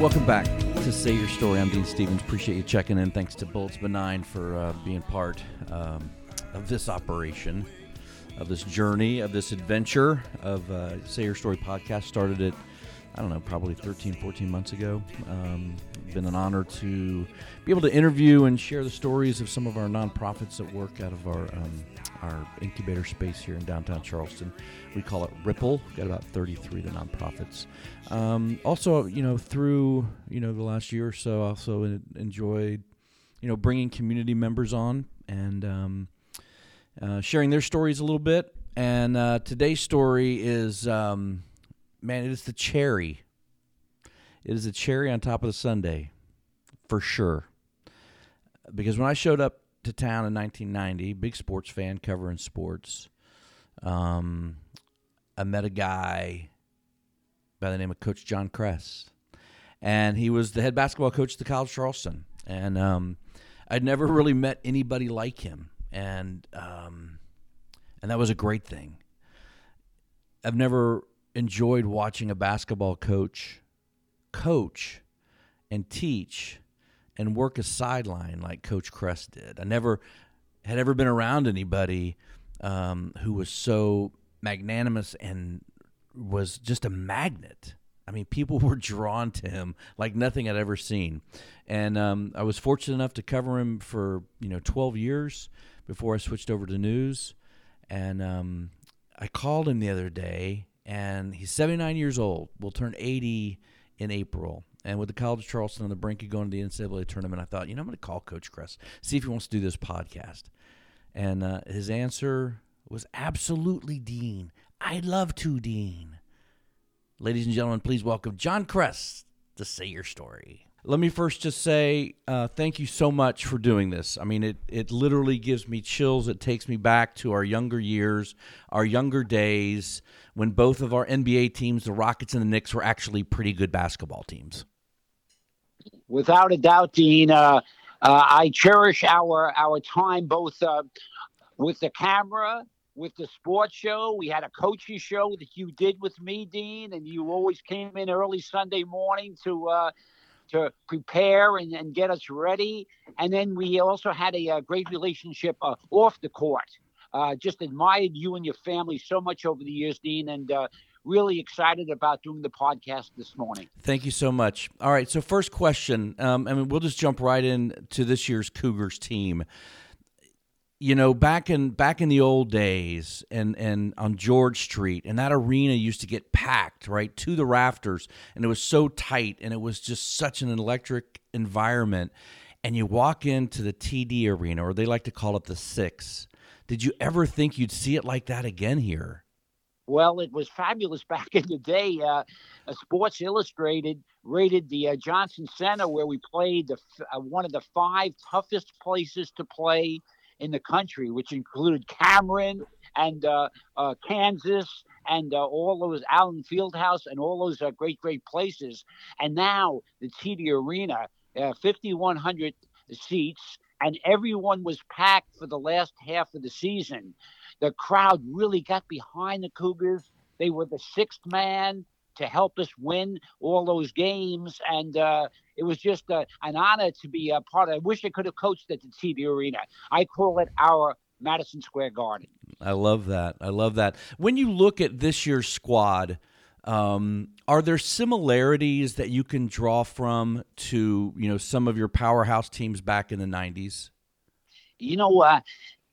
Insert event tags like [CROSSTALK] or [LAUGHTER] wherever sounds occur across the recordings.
welcome back to Say Your Story. I'm Dean Stephens. Appreciate you checking in. Thanks to Bullets Benign for uh, being part um, of this operation, of this journey, of this adventure of uh, Say Your Story podcast. Started it, I don't know, probably 13, 14 months ago. Um, been an honor to be able to interview and share the stories of some of our nonprofits that work out of our um, our incubator space here in downtown Charleston. We call it Ripple. We've got about 33 of the nonprofits. Um, also, you know, through you know the last year or so, I also enjoyed you know bringing community members on and um, uh, sharing their stories a little bit. And uh, today's story is, um, man, it is the cherry. It is a cherry on top of the sundae, for sure. Because when I showed up to town in 1990, big sports fan covering sports, um, I met a guy by the name of Coach John Kresse, and he was the head basketball coach at the College Charleston. And um, I'd never really met anybody like him, and um, and that was a great thing. I've never enjoyed watching a basketball coach coach and teach and work a sideline like Coach Kresse did. I never had ever been around anybody um, who was so magnanimous and was just a magnet. I mean, people [LAUGHS] were drawn to him like nothing I'd ever seen. And um, I was fortunate enough to cover him for you know 12 years before I switched over to news. And um, I called him the other day, and he's 79 years old. Will turn 80 in April. And with the College of Charleston on the brink of going to the NCAA tournament, I thought, you know, I'm going to call Coach Kresse, see if he wants to do this podcast. And uh, his answer was absolutely Dean. I'd love to, Dean. Ladies and gentlemen, please welcome John Kresse to say your story. Let me first just say uh, thank you so much for doing this. I mean, it, it literally gives me chills. It takes me back to our younger years, our younger days, when both of our NBA teams, the Rockets and the Knicks, were actually pretty good basketball teams. Without a doubt, Dean. Uh, uh, I cherish our our time both uh, with the camera, with the sports show. We had a coaching show that you did with me, Dean, and you always came in early Sunday morning to uh, to prepare and, and get us ready. And then we also had a, uh great relationship uh, off the court. Uh, just admired you and your family so much over the years, Dean, and uh, really excited about doing the podcast this morning. Thank you so much. All right, so first question. Um, I mean, we'll just jump right in to this year's Cougars team. You know, back in back in the old days, and and on George Street, and that arena used to get packed right to the rafters, and it was so tight, and it was just such an electric environment. And you walk into the TD Arena, or they like to call it the Six. Did you ever think you'd see it like that again here? Well, it was fabulous [LAUGHS] back in the day. Uh, uh, Sports Illustrated rated the uh, Johnson Center, where we played, the, uh, one of the five toughest places to play in the country, which included Cameron and uh, uh, Kansas and all those Allen Fieldhouse and all those great, great places. And now the TD Arena, uh, 5,100 seats, and everyone was packed for the last half of the season the crowd really got behind the Cougars. They were the sixth man to help us win all those games, and uh, it was just uh, an honor to be a part of. I wish I could have coached at the TD Arena. I call it our Madison Square Garden. I love that. I love that. When you look at this year's squad, um, are there similarities that you can draw from to you know some of your powerhouse teams back in the '90s? You know, uh,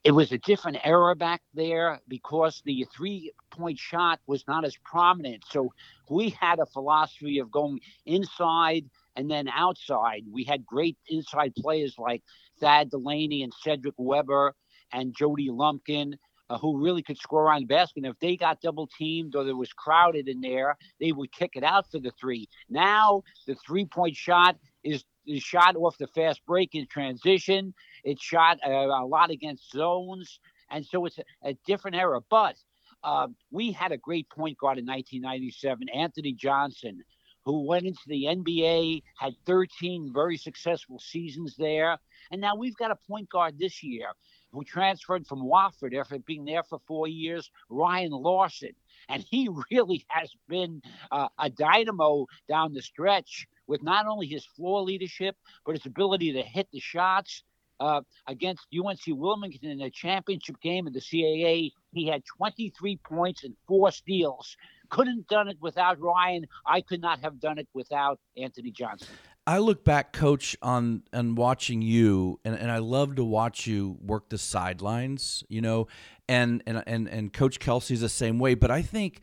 it was a different era back there because the three point shot was not as prominent. So we had a philosophy of going inside and then outside. We had great inside players like Thad Delaney and Cedric Weber and Jody Lumpkin. Uh, who really could score on the basket. And if they got double teamed or there was crowded in there, they would kick it out for the three. Now the three point shot is, is shot off the fast break in transition. It's shot uh, a lot against zones, and so it's a, a different era. But uh, we had a great point guard in 1997, Anthony Johnson, who went into the NBA, had 13 very successful seasons there, and now we've got a point guard this year who transferred from Wofford after being there for four years, Ryan Lawson. And he [LAUGHS] really has been uh, a dynamo down the stretch with not only his floor leadership, but his ability to hit the shots. Uh, against UNC Wilmington in the championship game of the CAA, he had 23 points and four steals. Couldn't done it without Ryan. I could not have done it without Anthony Johnson. I look back, coach, on and watching you, and, and I love to watch you work the sidelines, you know, and and and and Coach Kelsey's the same way. But I think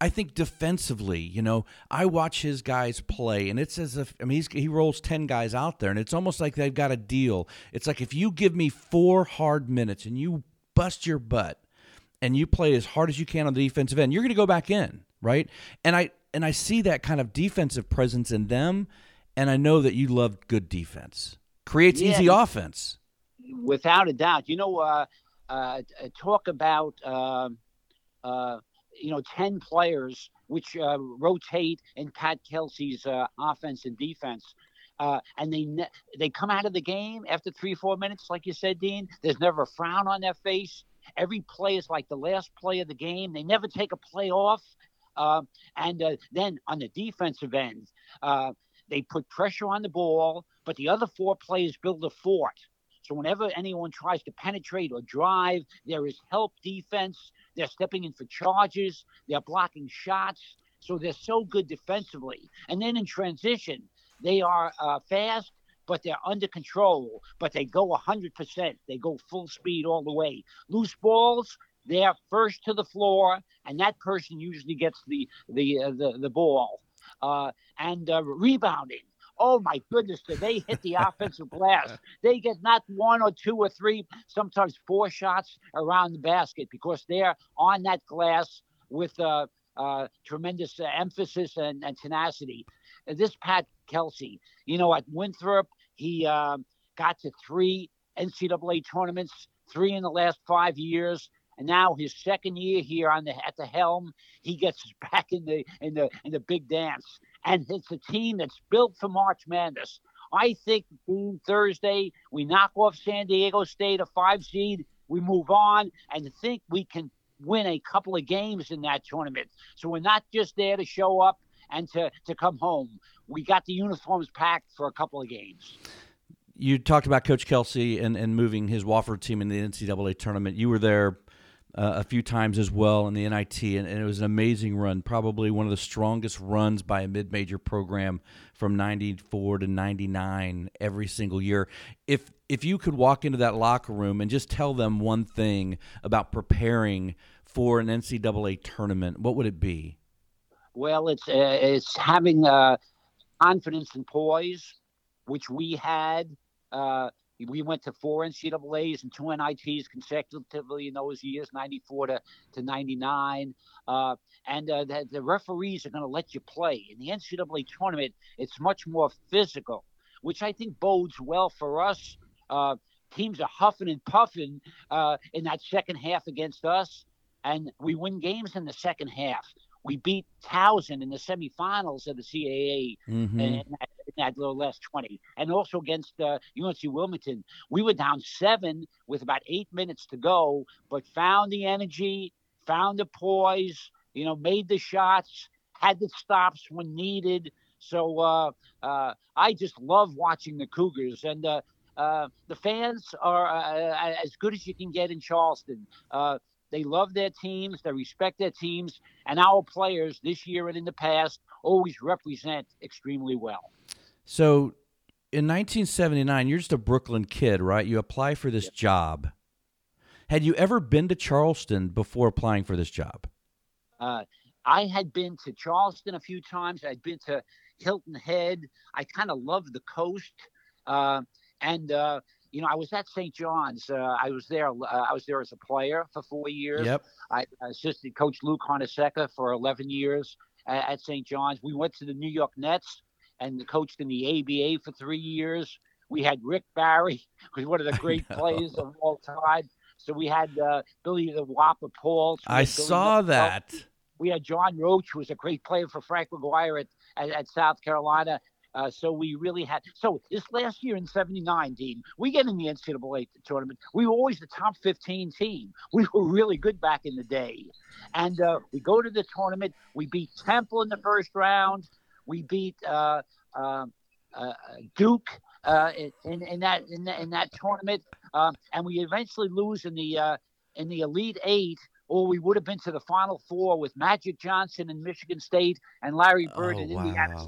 I think defensively, you know, I watch his guys play, and it's as if I mean he rolls ten guys out there, and it's almost like they've got a deal. It's like if you give me four hard minutes and you bust your butt, and you play as hard as you can on the defensive end, you're going to go back in, right? And I and I see that kind of defensive presence in them and I know that you love good defense. Creates yeah, easy offense. Without a doubt. You know, uh, uh, talk about, uh, uh you know, 10 players which uh, rotate in Pat Kelsey's uh, offense and defense. and they ne- they come out of the game after three four minutes, like you said, Dean. There's never a frown on their face. Every play is like the last play of the game. They never take a play off. and then on the defensive end, they put pressure on the ball, but the other four players build a fort. So whenever anyone tries to penetrate or drive, there is help defense. They're stepping in for charges. They're blocking shots. So they're so good defensively. And then in transition, they are uh, fast, but they're under control. But they go 100%. They go full speed all the way. Loose balls, they're first to the floor, and that person usually gets the the uh, the, the ball uh, and uh, rebounding. Oh my goodness, do they hit the offensive glass? They get not one or two or three, sometimes four shots around the basket because they're on that glass with uh, uh, tremendous uh, emphasis and, and tenacity. this Pat Kelsey, you know, at Winthrop, he um, got to three NCAA tournaments, three in the last five years and now his second year here on the at the helm, he gets [LAUGHS] back in the in the in the big dance, and it's a team that's built for March Madness. I think Thursday we knock off San Diego State, a five seed. We move on and think we can win a couple of games in that tournament. So we're not just there to show up and to, to come home. We got the uniforms packed for a couple of games. You talked about Coach Kelsey and, and moving his Wofford team in the NCAA tournament. You were there uh, a few times as well in the NIT, and, and, it was an amazing run. Probably one of the strongest runs by a mid-major program from '94 to '99 every single year. If if you could walk into that locker room and just tell them one thing about preparing for an NCAA tournament, what would it be? Well, it's uh, it's having uh, confidence and poise, which we had. We went to four NCAA's and two NITs consecutively in those years, 94 to, to 99. Uh, and uh, the, the, referees are going to let you play. In the NCAA tournament, it's much more physical, which I think bodes well for us. Uh, teams are huffing and puffing uh, in that second half against us, and we win games in the second half. We beat Towson in the semifinals of the CAA mm-hmm. in, that, that little last 20. And also against uh, UNC Wilmington, we were down seven with about eight minutes to go, but found the energy, found the poise, you know, made the shots, had the stops when needed. So uh, uh, I just love watching the Cougars. And uh, uh, the fans are uh, as good as you can get in Charleston. They love their teams, they respect their teams, and our players this year and in the past always represent extremely well. So in 1979, you're just a Brooklyn kid, right? You apply for this job. Had you ever been to Charleston before applying for this job? Uh, I had been to Charleston a few times. I'd been to Hilton Head. I kind of loved the coast. Uh, and uh, you know, I was at St. John's. Uh, I was there. Uh, I was there as a player for four years. Yep. I assisted Coach Lou Carnesecca for 11 years at, at St. John's. We went to the New York Nets and coached in the ABA for three years. We had Rick Barry, [LAUGHS] who's one of the great players of all time. So we had uh, Billy the Whopper Paultz. I saw that. We had John Roche, who was a great player for Frank McGuire at, at, at South Carolina Uh, so we really had. So this last year in '79, Dean, we get in the NCAA tournament. We were always the top 15 team. [LAUGHS] We were really good back in the day, and uh, we go to the tournament. We beat Temple in the first round. We beat uh, uh, uh Duke uh, in, in, that in, in that tournament, um, and we eventually lose in the uh, in the Elite Eight or we would have been to the Final Four with Magic Johnson in Michigan State and Larry Bird oh, in wow. Indiana.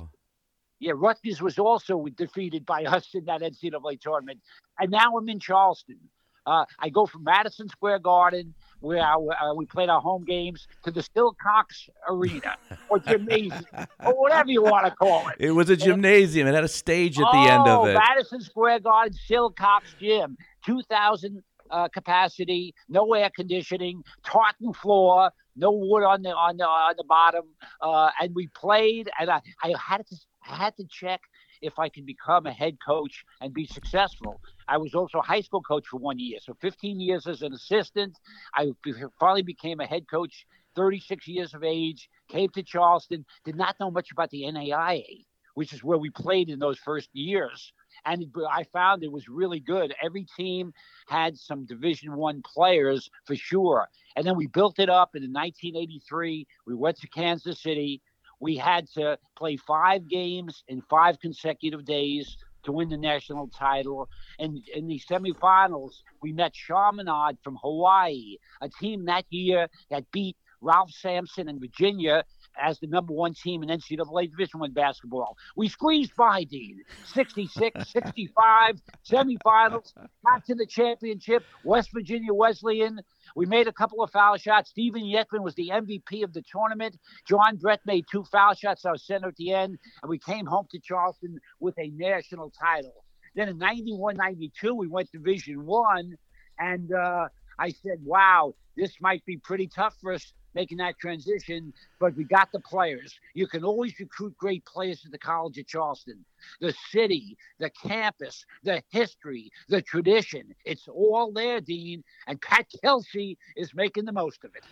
Yeah, Rutgers was also defeated by us in that NCAA tournament. And now I'm in Charleston. Uh, I go from Madison Square Garden, where uh, we played our home games, to the Silcox Arena or gymnasium or whatever you want to call it. It was a gymnasium. It had a stage at the end of Oh, it. Madison Square Garden, Silcox Gym, 2,000 uh, capacity, no air conditioning, tartan floor, no wood on the on the on the bottom, uh, and we played. And I, I had to I had to check if I could become a head coach and be successful. I was also a high school coach for one year, so 15 years as an assistant. I finally became a head coach, 36 years of age. Came to Charleston, did not know much about the NAIA, which is where we played in those first years and I found it was really good. Every team had some Division One players for sure, and then we built it up. And in 1983, we went to Kansas City. We had to play five games in five consecutive days to win the national title. And in the semifinals, we met Chaminade from Hawaii, a team that year that beat Ralph Sampson and Virginia as the number one team in NCAA Division One basketball. We squeezed by Dean, 66, [LAUGHS] 65, semifinals, got to the championship. West Virginia Wesleyan. We made a couple of foul shots. Stephen Yetman was the MVP of the tournament. John Brett made two foul shots. I was center at the end, and we came home to Charleston with a national title. Then in 91, 92, we went Division One, and uh, I said, "Wow, this might be pretty tough for us making that transition, but we got the players. You can always recruit great players at the College of Charleston. The city, the campus, the history, the tradition, it's all there, Dean. And Pat Kelsey is making the most of it.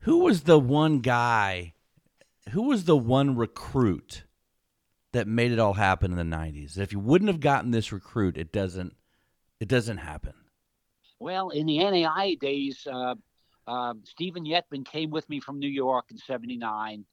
Who was the one guy, who was the one recruit that made it all happen in the 90s? If you wouldn't have gotten this recruit, it doesn't it doesn't happen. Well, in the NAI days, uh, um, Stephen Yetman came with me from New York in '79,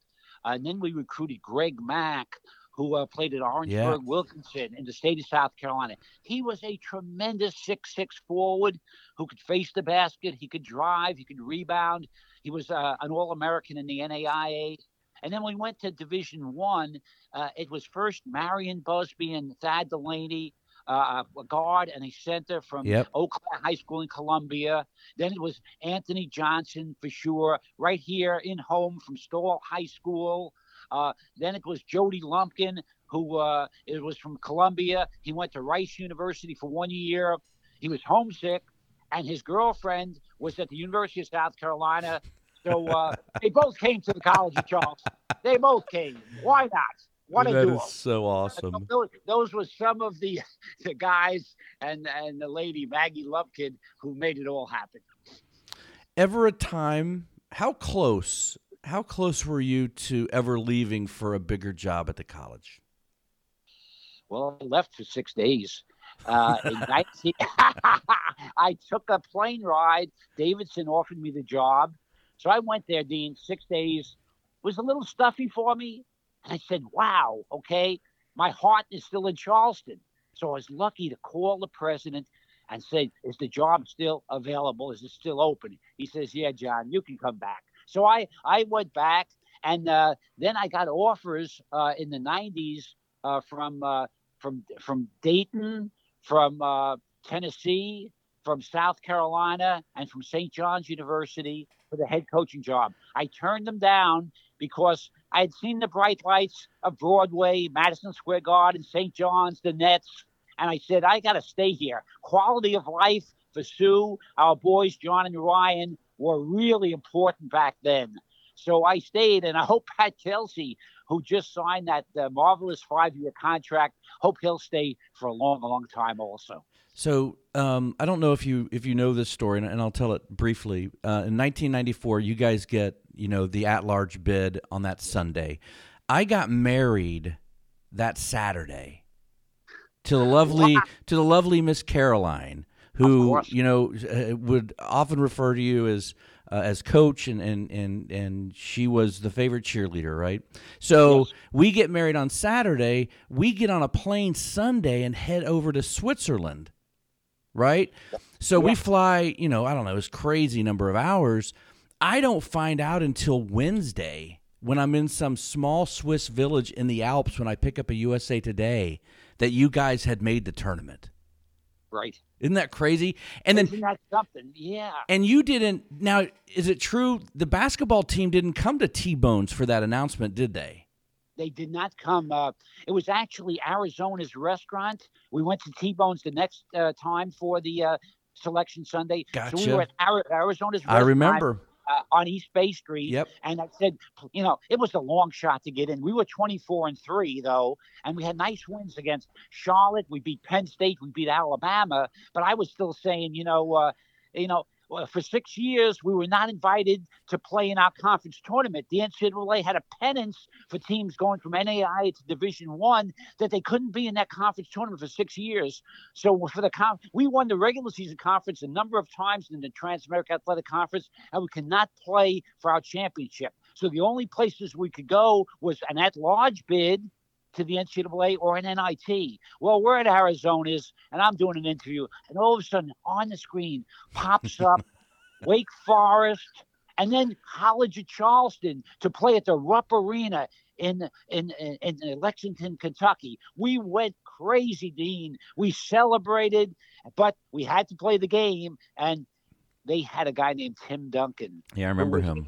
uh, and then we recruited Greg Mack, who uh, played at Orangeburg Yeah. Wilkinson in the state of South Carolina. He was a tremendous six-six forward who could face the basket. He could drive. He could rebound. He was uh, an All-American in the NAIA. And then we went to Division One. Uh, it was first Marion Busby and Thad Delaney, uh, a guard and a center from Yep. Oak Cliff High School in Columbia. Then it was Anthony Johnson for sure, right here in home from Stall High School. Uh, then it was Jody Lumpkin, who uh, it was from Columbia. He went to Rice University for one year. He was homesick, and his girlfriend was at the University of South Carolina. So uh, [LAUGHS] they both came to the College of Charleston. They both came. Why not? What That is so awesome. Those, those were some of the [LAUGHS] the guys and and the lady Maggie Lumpkin who made it all happen. Ever a time? How close? How close were you to ever leaving for a bigger job at the college? Well, I left for six days. Uh, in [LAUGHS] 19, [LAUGHS] I took a plane ride. Davidson offered me the job, so I went there. Dean, six days It was a little stuffy for me, and I said, "Wow, okay." My heart is still in Charleston, so I was lucky to call the president and say, "Is the job still available? Is it still open?" He says, "Yeah, John, you can come back." So I I went back, and uh, then I got offers uh, in the '90s uh, from uh, from from Dayton, from uh, Tennessee, from South Carolina, and from St. John's University for the head coaching job. I turned them down because I had seen the bright lights of Broadway, Madison Square Garden, St. John's, the Nets, and I said I got to stay here. Quality of life for Sue, our boys John and Ryan were really important back then. So I stayed, and I hope Pat Kelsey, who just signed that uh, marvelous five-year contract, hope he'll stay for a long, long time also. So um, I don't know if you if you know this story, and, and I'll tell it briefly. Uh, in 1994, you guys get you know the at-large bid on that Sunday. I got married that Saturday to the lovely to the lovely Miss Caroline, who you know uh, would often refer to you as uh, as coach, and, and and and she was the favorite cheerleader, right? So Yes. we get married on Saturday. We get on a plane Sunday and head over to Switzerland, right? So we fly, you know, I don't know, it's crazy number of hours. I don't find out until Wednesday when I'm in some small Swiss village in the Alps when I pick up a USA Today that you guys had made the tournament. Right. Isn't that crazy? And then Isn't that something? Yeah. and you didn't now is it true the basketball team didn't come to T-Bones for that announcement, did they? They did not come. Uh, it was actually Arizona's restaurant. We went to T Bones the next uh, time for the uh, selection Sunday. So we Gotcha. were at Ari- Arizona's I remember. Uh, on East Bay Street. Yep. And I said, you know, it was a long shot to get in. We were 24 and three though, and we had nice wins against Charlotte. We beat Penn State. We beat Alabama. But I was still saying, you know, uh, you know. For six years, we were not invited to play in our conference tournament. The NCAA had a penance for teams going from NAI to Division One that they couldn't be in that conference tournament for six years. So for the con- we won the regular season conference a number of times in the Trans America Athletic Conference, and we could not play for our championship. So the only places we could go was an at-large bid to the NCAA or an NIT. Well, we're at Arizona's, and I'm doing an interview, and all of a sudden on the screen pops up [LAUGHS] Wake Forest, and then College of Charleston to play at the Rupp Arena in in in, in Lexington, Kentucky. We went crazy, Dean. We celebrated, but we had to play the game, and they had a guy named Tim Duncan. Yeah, I remember him.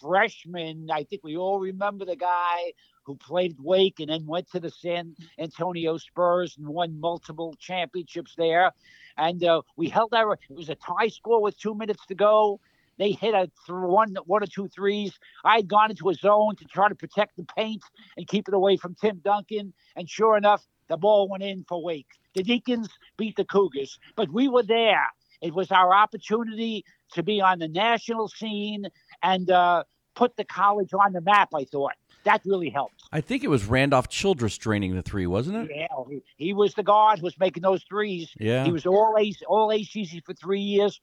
Freshman. I think we all remember the guy who played Wake and then went to the San Antonio Spurs and won multiple championships there. And uh, we held our. It was a tie score with two minutes to go. They hit a th- one, one or two threes. I had gone into a zone to try to protect the paint and keep it away from Tim Duncan. And sure enough, the ball went in for Wake. The Deacons beat the Cougars, but we were there. It was our opportunity to be on the national scene and uh, put the college on the map. I thought that really helped. I think it was Randolph Childress draining the three, wasn't it? Yeah, he, he was the guard who was making those threes. Yeah. He was all AC, all ACC for three years.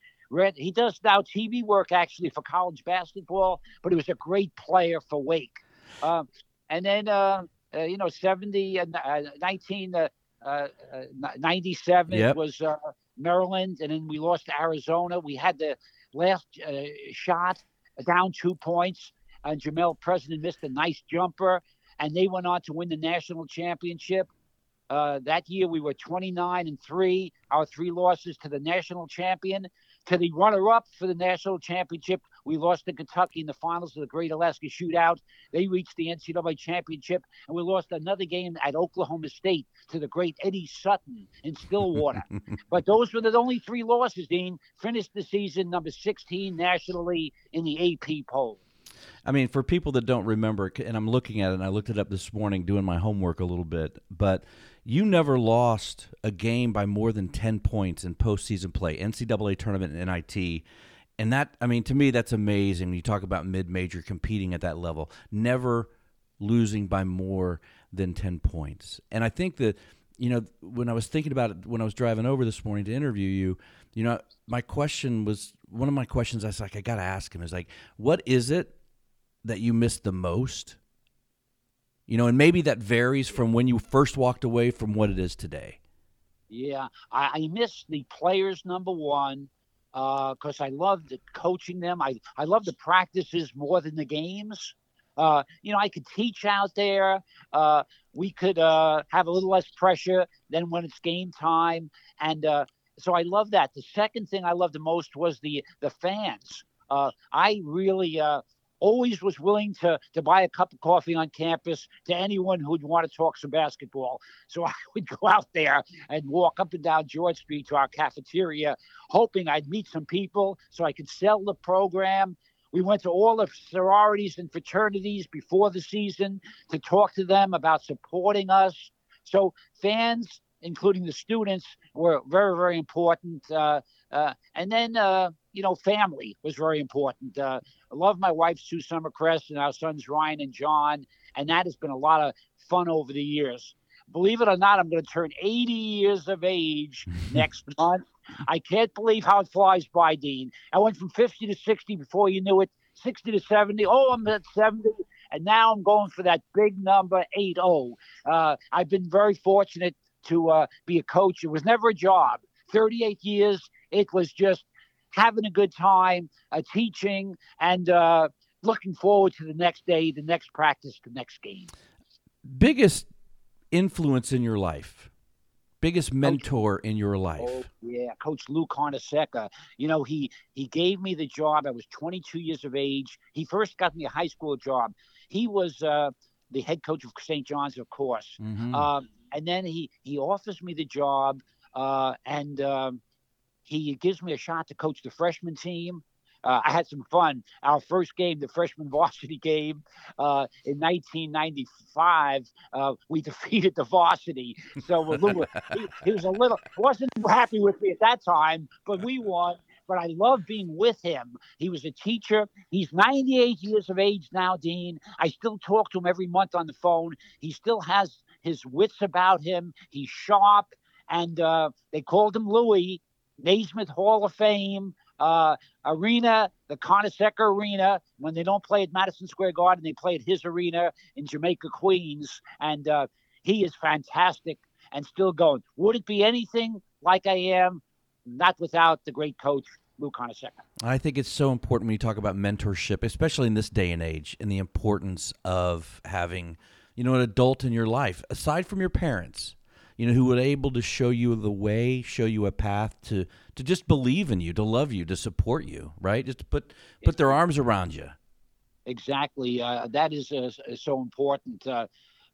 He does now TV work actually for college basketball, but he was a great player for Wake. Um, and then, uh, uh, you know, 70, uh, uh, 19, uh, uh, uh, 97 Yep. was uh, Maryland, and then we lost to Arizona. We had the last uh, shot down two points, and Jamel President missed a nice jumper, and they went on to win the national championship. Uh, that year we were 29 and three. Our three losses to the national champion, to the runner-up for the national championship. We lost to Kentucky in the finals of the Great Alaska Shootout. They reached the NCAA championship, and we lost another game at Oklahoma State to the great Eddie Sutton in Stillwater. [LAUGHS] but those were the only three losses. Dean finished the season number 16 nationally in the AP poll. I mean, for people that don't remember, and I'm looking at it, and I looked it up this morning doing my homework a little bit, but you never lost a game by more than 10 points in postseason play, NCAA tournament and NIT. And that, I mean, to me, that's amazing. You talk about mid major competing at that level, never losing by more than 10 points. And I think that, you know, when I was thinking about it, when I was driving over this morning to interview you, you know, my question was one of my questions I was like, I got to ask him is like, what is it that you missed the most? You know, and maybe that varies from when you first walked away from what it is today. Yeah, I, I miss the players number one because I loved coaching them. I I love the practices more than the games. Uh, you know, I could teach out there. Uh, we could uh, have a little less pressure than when it's game time, and uh, so I love that. The second thing I loved the most was the the fans. Uh, I really uh, always was willing to to buy a cup of coffee on campus to anyone who'd want to talk some basketball. So [LAUGHS] I would go out there and walk up and down George Street to our cafeteria, hoping I'd meet some people so I could sell the program. We went to all the sororities and fraternities before the season to talk to them about supporting us. So fans, including the students, were very, very important. Uh, uh, and then, uh, you know, family was very important. Uh, I love my wife, Sue Summercrest, and our sons, Ryan and John. And that has been a lot of fun over the years. Believe it or not, I'm going to turn 80 years of age [LAUGHS] next month. I can't believe how it flies by, Dean. I went from 50 to 60 before you knew it, 60 to 70. Oh, I'm at 70. And now I'm going for that big number, 8 0. Uh, I've been very fortunate to uh, be a coach. It was never a job. 38 years, it was just having a good time, uh, teaching, and uh, looking forward to the next day, the next practice, the next game. Biggest influence in your life? Biggest mentor in your life? Oh, yeah, Coach Lou Carnesecca. You know, he he gave me the job. I was 22 years of age. He first got me a high school job. He was uh, the head coach of St. John's, of course. Mhm. Um, and then he he offers me the job, uh, and um, he gives me a shot to coach the freshman team. Uh, I had some fun. Our first game, the freshman [LAUGHS] varsity game uh, in 1995, uh, we [LAUGHS] defeated the varsity. So Lou, he, he was a little wasn't happy with me at that time, but we won. But I love being with him. He was a teacher. He's 98 years of age now, Dean. I still talk to him every month on the phone. He still has his wits about him. He's sharp, and uh, they called him Louis. Naismith Hall of Fame uh, arena, the Carnesecca Arena. When they don't play at Madison Square Garden, they play at his arena in Jamaica, Queens, and uh, he is fantastic and still going. Would it be anything like I am? Not without the great coach Lou Carnesecca. I think it's so important when you talk about mentorship, especially in this day and age, and the importance of having, you know, an adult in your life aside from your parents, you know, who were able to show you the way, show you a path to to just believe in you, to love you, to support you, right? Just to put put their arms around you. Exactly. Uh, that is uh, so important. Uh,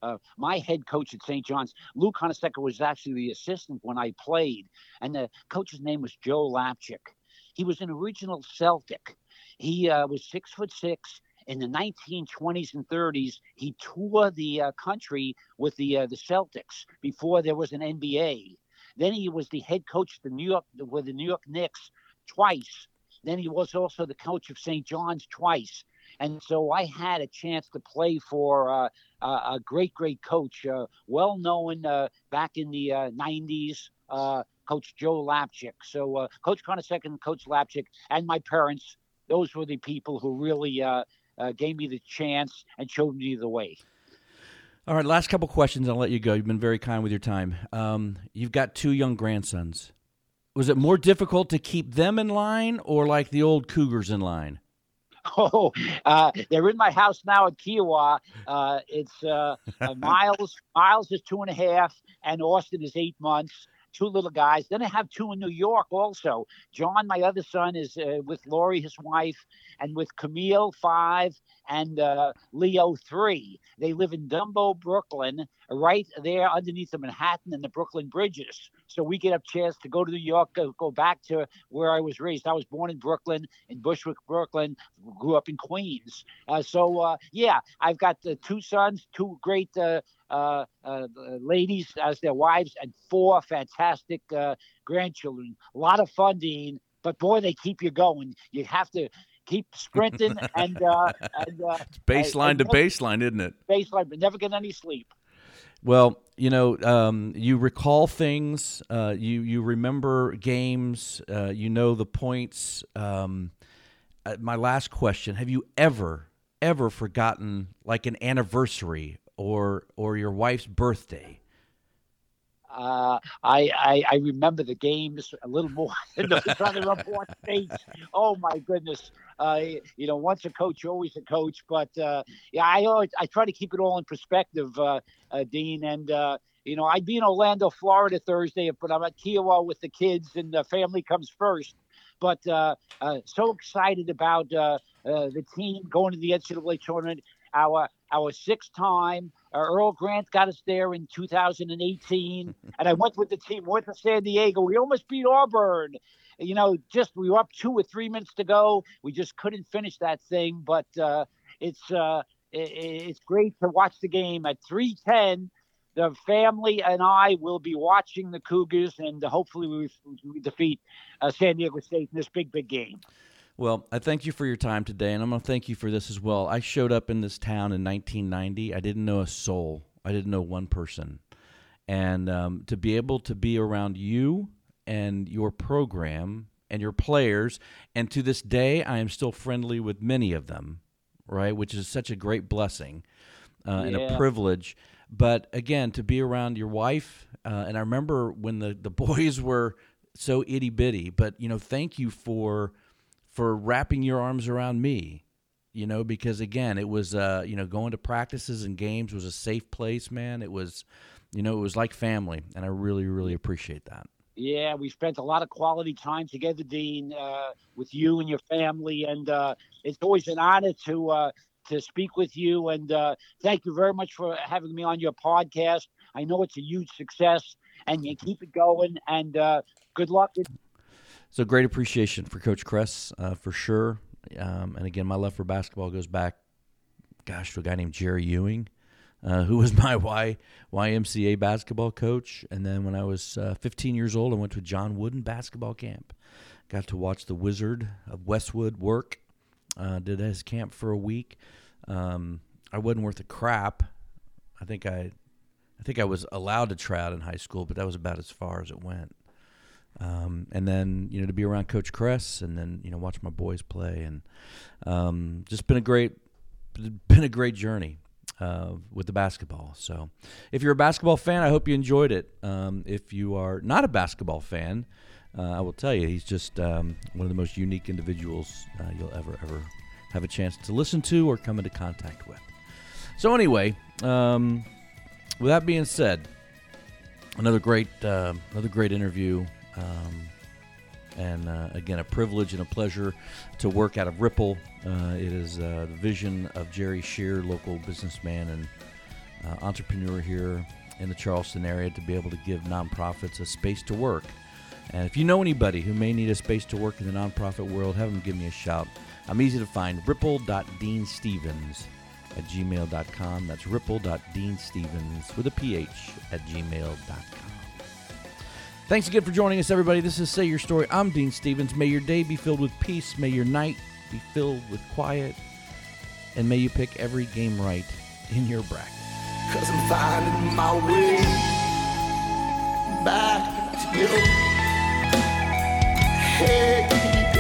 uh, my head coach at St. John's, Lou Carnesecca, was actually the assistant when I played, and the coach's name was Joe Lapchick. He was an original Celtic. He uh, was six foot six. In the 1920s and 30s, he toured the uh, country with the uh, the Celtics before there was an NBA. Then he was the head coach of the New York with the New York Knicks twice. Then he was also the coach of St. John's twice. And so I had a chance to play for uh, a, great, great coach, uh, well known uh, back in the uh, 90s, uh, Coach Joe Lapchick. So Coach Carnesecca and Coach Lapchick and my parents, those were the people who really uh, gave me the chance and showed me the way. All right, last couple questions. I'll let you go. You've been very kind with your time. Um, you've got two young grandsons. Was it more difficult to keep them in line, or like the old Cougars in line? [LAUGHS] Oh, uh, they're in my house now at Kiawah. Uh, it's uh, [LAUGHS] uh, Miles. Miles is two and a half, and Austin is eight months. Two little guys. Then I have two in New York also. John, my other son, is uh, with Lori, his wife, and with Camille, five, and uh, Leo, three. They live in Dumbo, Brooklyn, right there underneath the Manhattan and the Brooklyn bridges. So we get a chance to go to New York, go, go back to where I was raised. I was born in Brooklyn, in Bushwick, Brooklyn, grew up in Queens. Uh, so uh, yeah, I've got two sons, two great uh, uh, uh, ladies as their wives, and four fantastic uh, grandchildren. A lot of fun, Dean. But boy, they keep you going. You have to keep sprinting [LAUGHS] and uh, and uh, It's baseline and to never- baseline, isn't it? baseline, but never get any sleep. Well, you know, um, you recall things. Uh, you you remember games. Uh, you know the points. Um, uh, my last question: Have you ever ever forgotten like an anniversary or or your wife's birthday? Uh, I, I I remember the games a little [LAUGHS] more than dates. Oh my goodness! Uh, you know, once a coach, always a coach. But uh, yeah, I always I try to keep it all in perspective, uh, uh, Dean. And you know, I'd be in Orlando, Florida Thursday, but I'm at Kiawah with the kids, and the family comes first. But so excited about the team going to the NCAA tournament. Our our sixth time. Uh, Earl Grant got us there in 2018, [LAUGHS] and I went with the team. Went to San Diego. We almost beat Auburn. You know, just we were up two or three minutes to go. We just couldn't finish that thing. But uh, it's uh, i- i- it's great to watch the game at 3:10. the family and I will be watching the Cougars, and hopefully we, we defeat uh, San Diego State in this big, big game. Well, I thank you for your time today, and I'm going to thank you for this as well. I showed up in this town in 1990. I didn't know a soul. I didn't know one person, and um, to be able to be around you and your program and your players, and to this day, I am still friendly with many of them. Right, which is such a great blessing uh, yeah. and a privilege. But again, to be around your wife, uh, and I remember when the, the [LAUGHS] boys were so itty bitty, but you know, thank you for for wrapping your arms around me. You know, because again, it was uh, you know, going to practices and games was a safe place, man. It was, you know, it was like family, and I really, really appreciate that. Yeah, we spent a lot of quality time together, Dean, uh, with you and your family, and uh, it's always an honor to uh, to speak with you. And uh, thank you very much for having me on your podcast. I know it's a huge success, and you keep it going. And uh, good luck. So great appreciation for Coach Kresse uh, for sure. Um, and again, my love for basketball goes back, gosh, to a guy named Jerry Ewing. Uh, who was [LAUGHS] my y, YMCA basketball coach. And then when I was uh, 15 years old, I went to John Wooden basketball camp. Got to watch the Wizard of Westwood work uh, did his camp for a week. Um, I wasn't worth a crap. I think I, I think I was allowed to try out in high school, but that was about as far as it went. Um, and then you know to be around Coach Kresse, and then you know watch my boys play, and um, just been a great, been a great journey uh, with the basketball. So, if you're a basketball fan, I hope you enjoyed it. Um, if you are not a basketball fan, uh, I will tell you, he's just um, one of the most unique individuals uh, you'll ever, ever have a chance to listen to or come into contact with. So, anyway, um, with that being said, another great, uh, another great interview, um, and uh, again, a privilege and a pleasure to work out of Ripple. Uh, it is uh, the vision of Jerry Shear, local businessman and entrepreneur here in the Charleston area, to be able to give nonprofits a space to work and if you know anybody who may need a space to work in the nonprofit world, have them give me a shout. I'm easy to find. Ripple.deanstephens at gmail.com. That's ripple.deanstephens with a PH at gmail.com. Thanks again for joining us, everybody. This is Say Your Story. I'm Dean Stephens. May your day be filled with peace. May your night be filled with quiet. And may you pick every game right in your bracket. Cause I'm finding my way back to you. Hey.